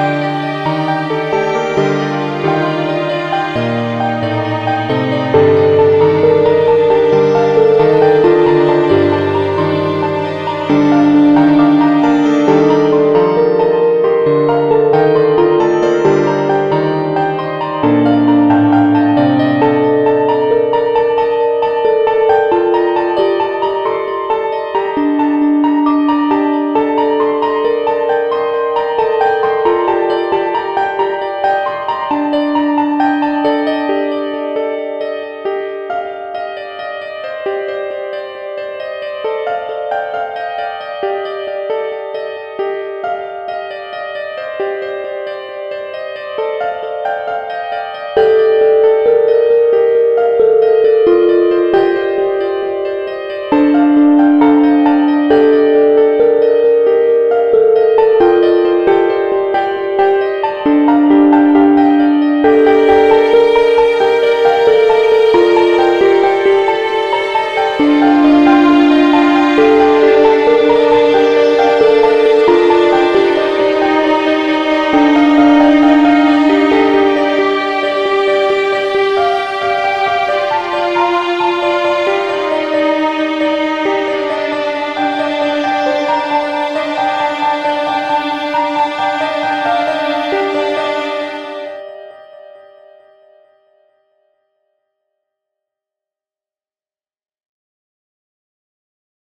Música